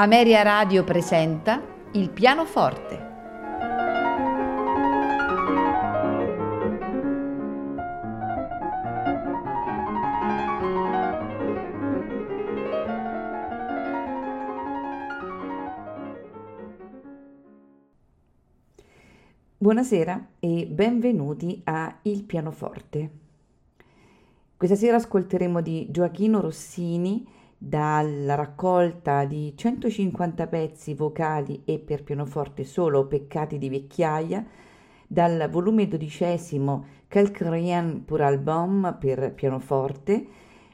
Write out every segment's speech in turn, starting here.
Ameria Radio presenta Il pianoforte. Buonasera e benvenuti a Il pianoforte. Questa sera ascolteremo di Gioachino Rossini dalla raccolta di 150 pezzi vocali e per pianoforte solo Peccati di vecchiaia, dal volume dodicesimo Calcrien pour album per pianoforte,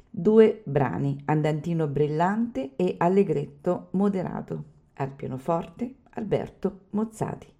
due brani, Andantino brillante e Allegretto moderato, al pianoforte Alberto Mozzati.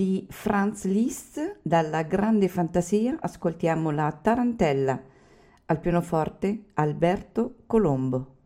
Di Franz Liszt dalla grande fantasia ascoltiamo la Tarantella al pianoforte Alberto Colombo.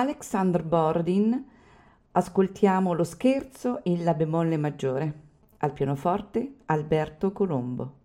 Alexander Bordin ascoltiamo lo scherzo in La bemolle maggiore. Al pianoforte Alberto Colombo.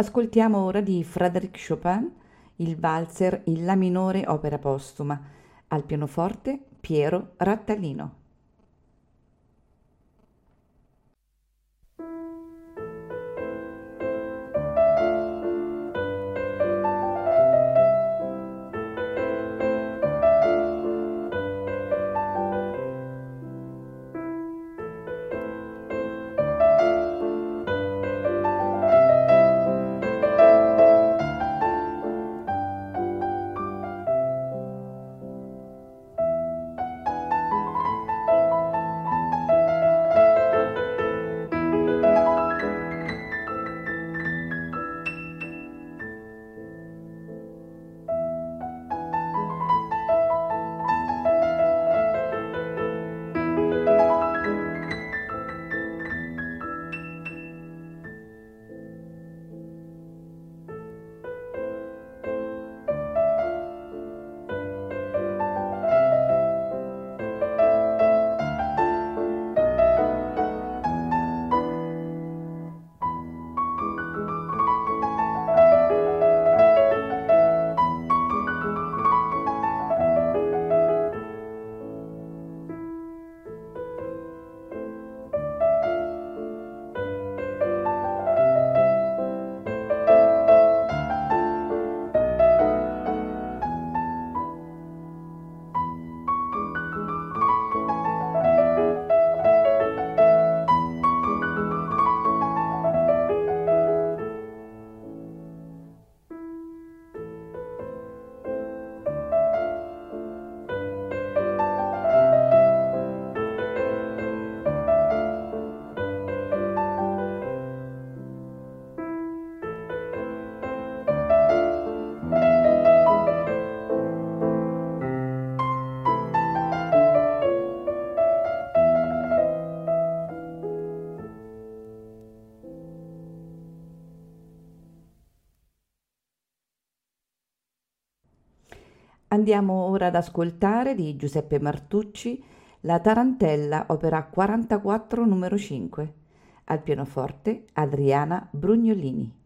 Ascoltiamo ora di Frédéric Chopin il valzer in La minore opera postuma, al pianoforte Piero Rattalino. Andiamo ora ad ascoltare di Giuseppe Martucci La Tarantella, opera 44 numero 5, al pianoforte Adriana Brugnolini.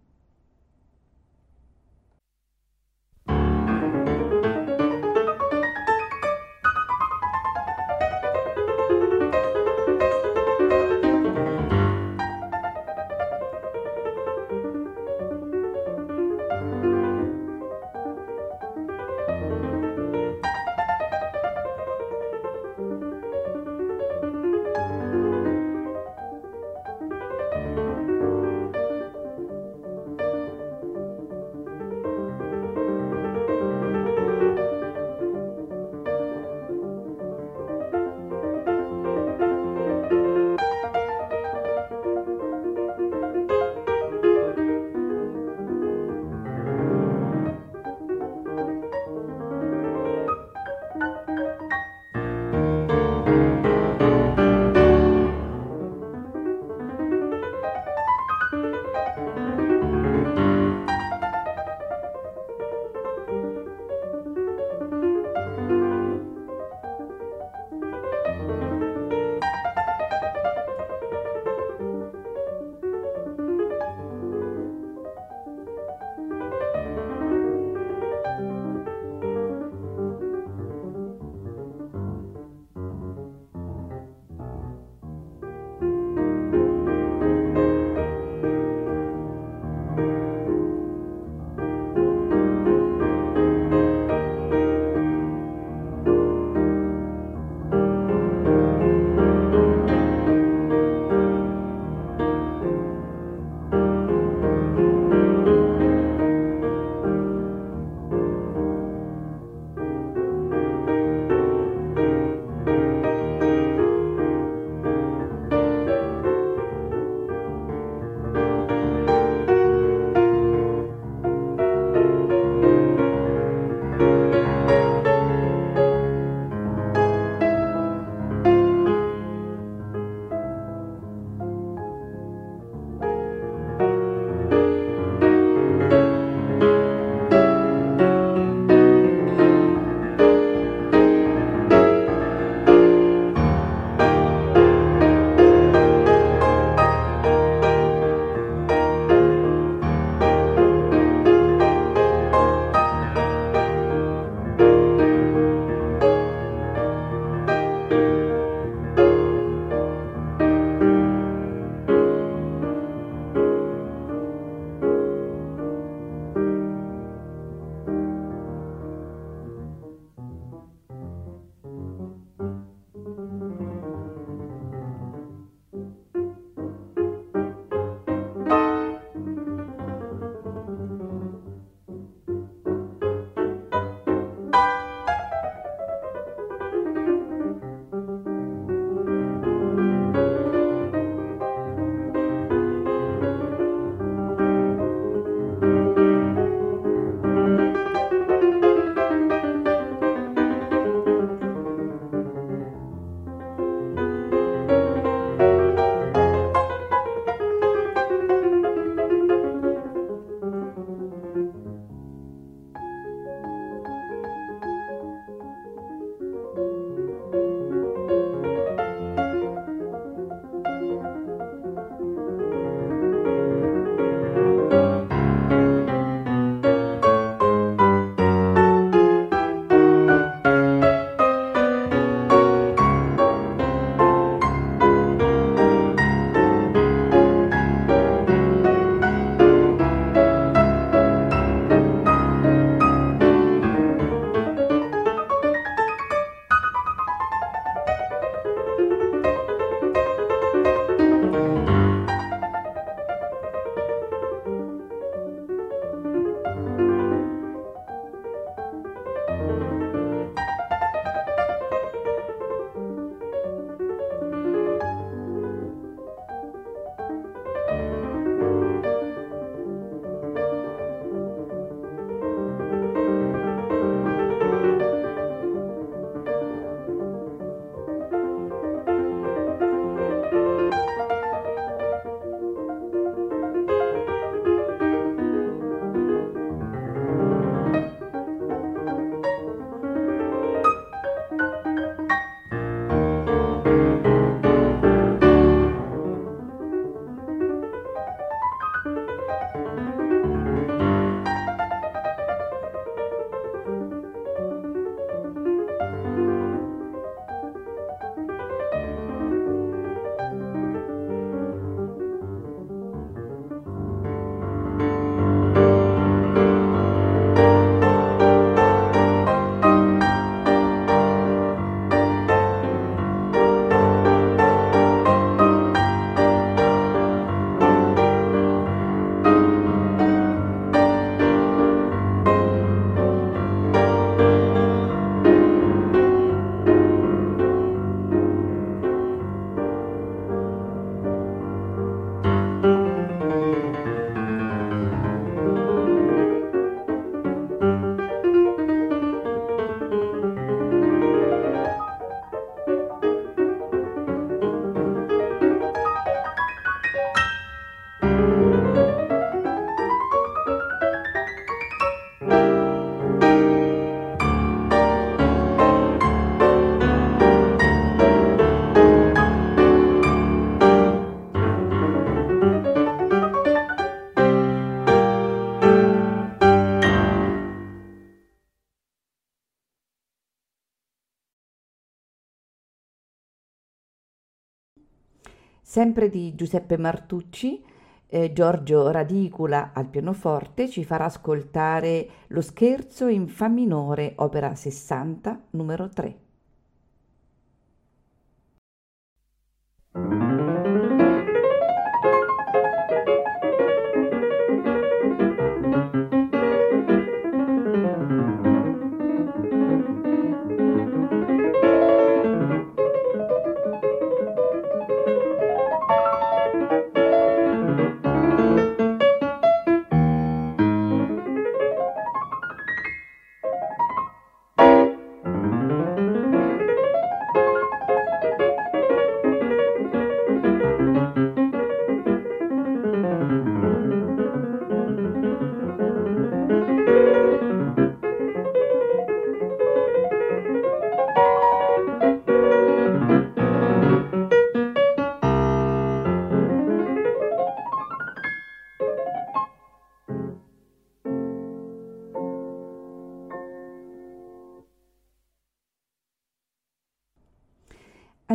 Sempre di Giuseppe Martucci, eh, Giorgio Radicula al pianoforte ci farà ascoltare lo scherzo in Fa minore, opera 60, numero 3.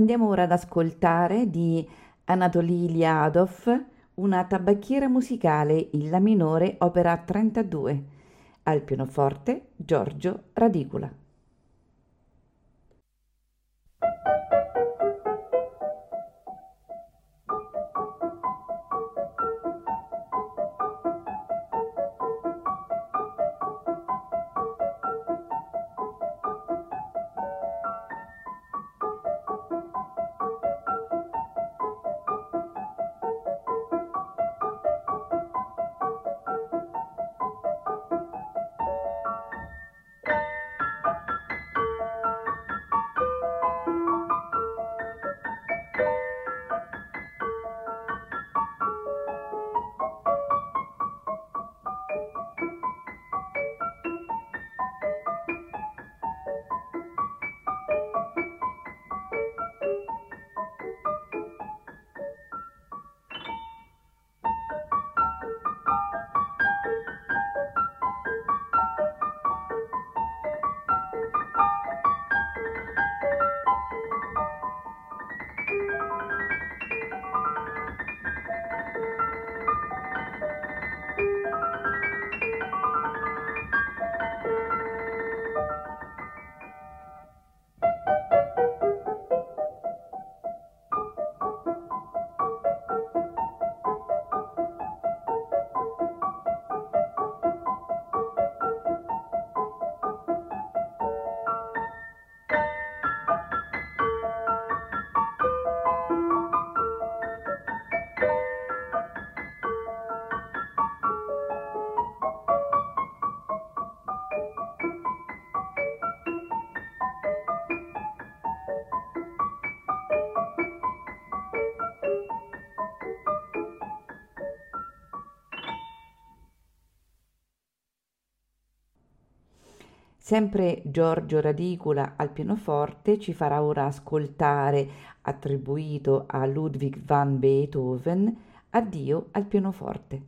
Andiamo ora ad ascoltare di Anatoly Liadov una tabacchiera musicale in La minore, opera 32, al pianoforte Giorgio Radicula. Sempre Giorgio Radicula al pianoforte ci farà ora ascoltare, attribuito a Ludwig van Beethoven, Addio al pianoforte.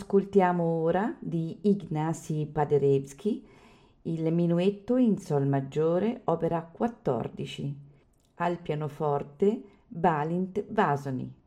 Ascoltiamo ora di Ignasi Paderewski il minuetto in Sol maggiore, opera 14, al pianoforte Balint Vasoni.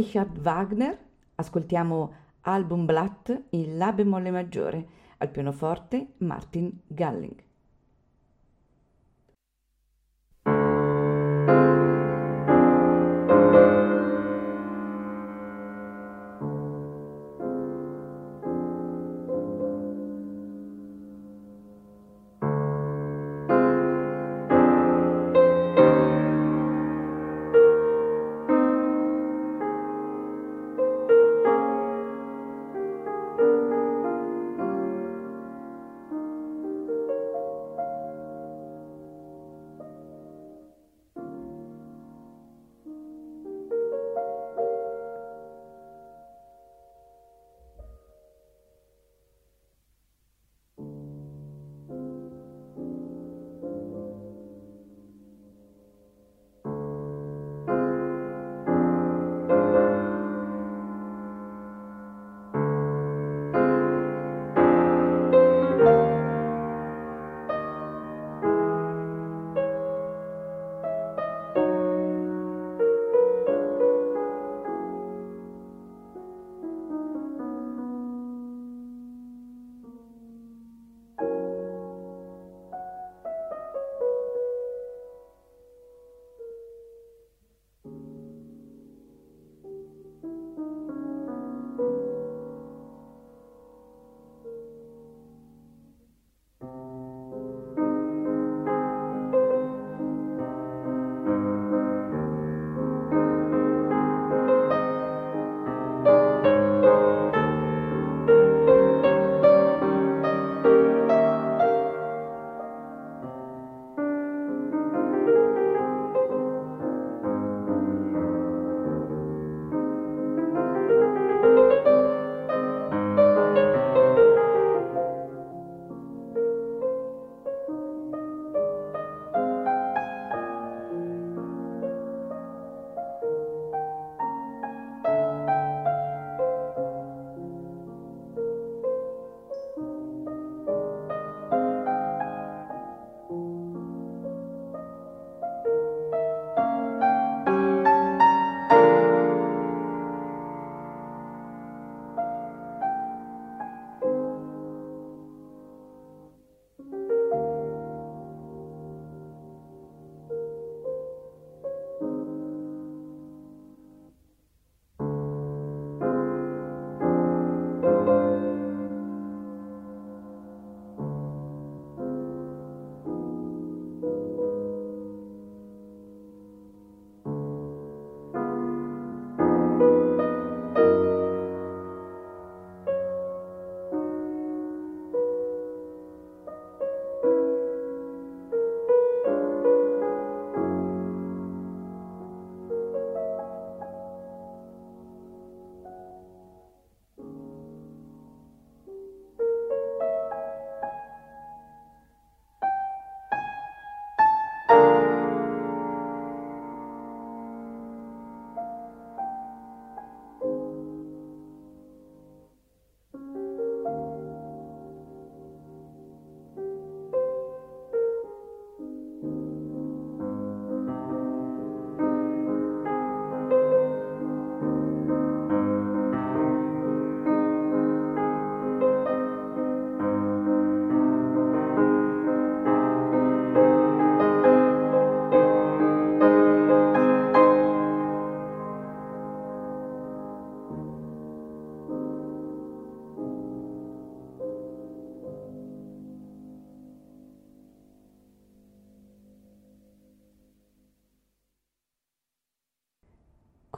Richard Wagner, ascoltiamo Album Blatt in La bemolle maggiore, al pianoforte Martin Galling.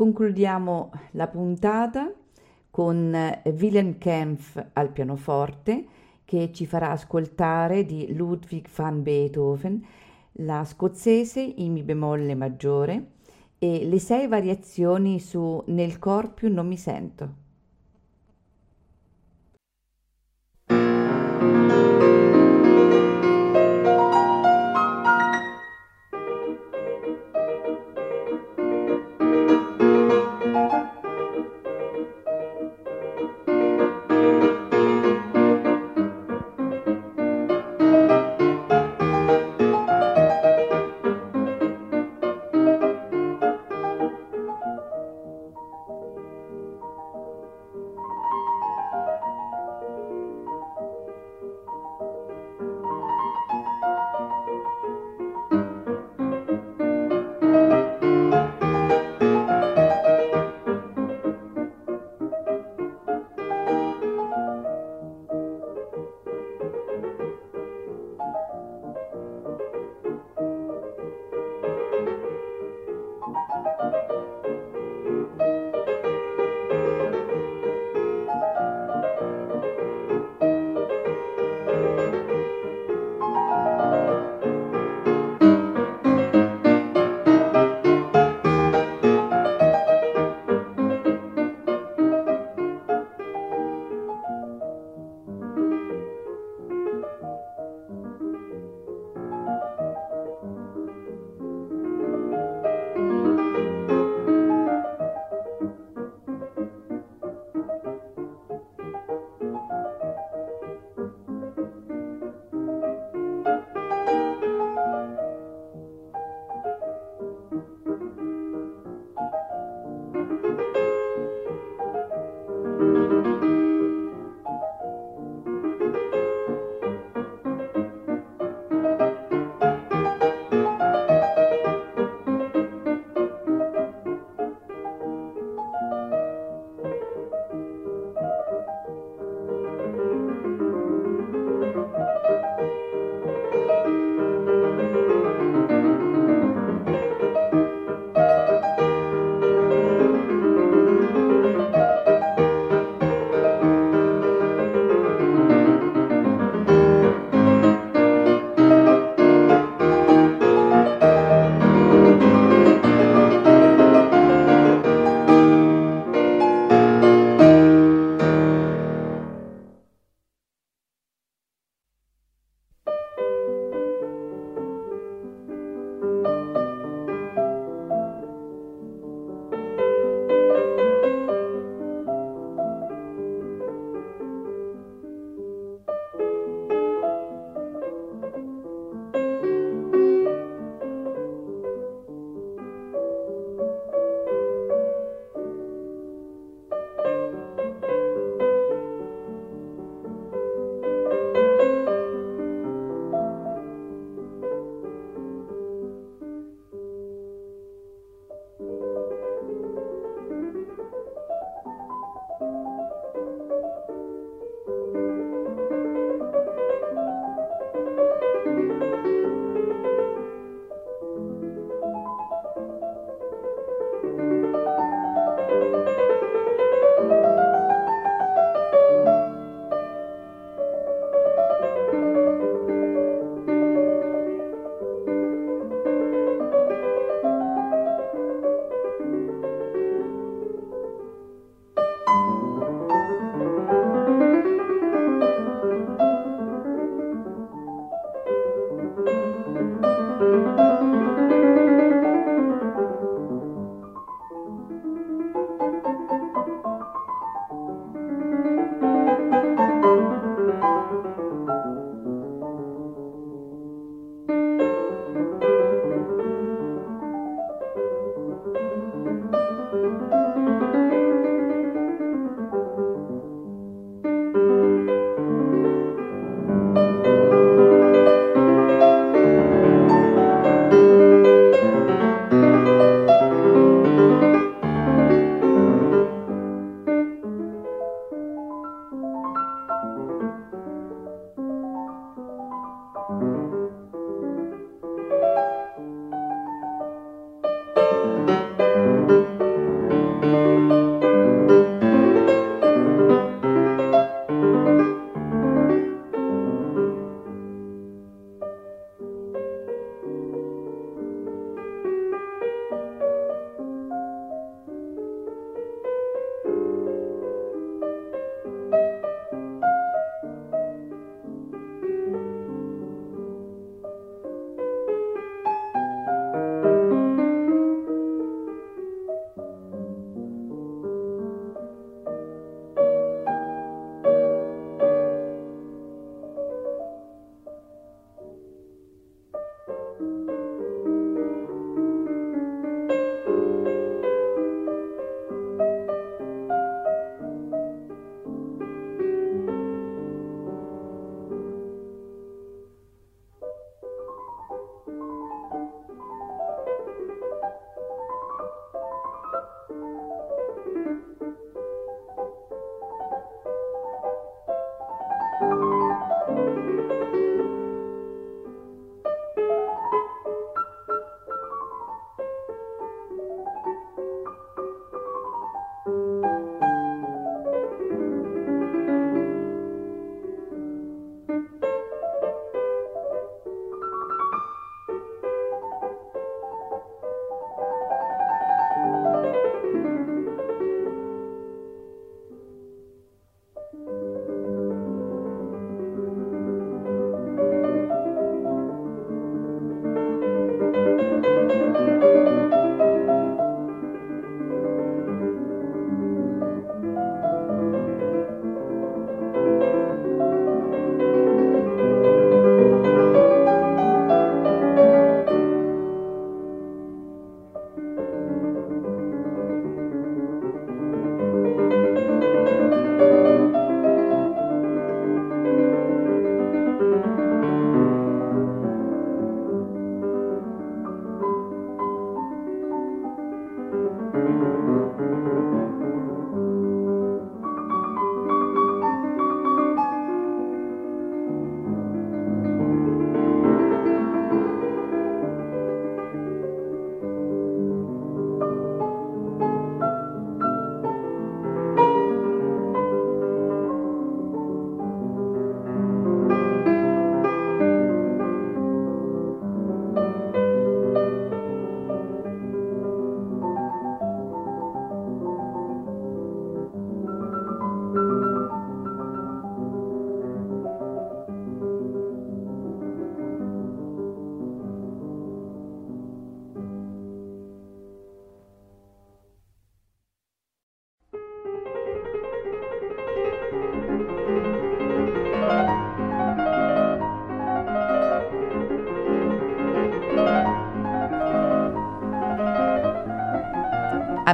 Concludiamo la puntata con Willem Kempf al pianoforte che ci farà ascoltare di Ludwig van Beethoven la scozzese in mi bemolle maggiore e le sei variazioni su Nel cor più non mi sento.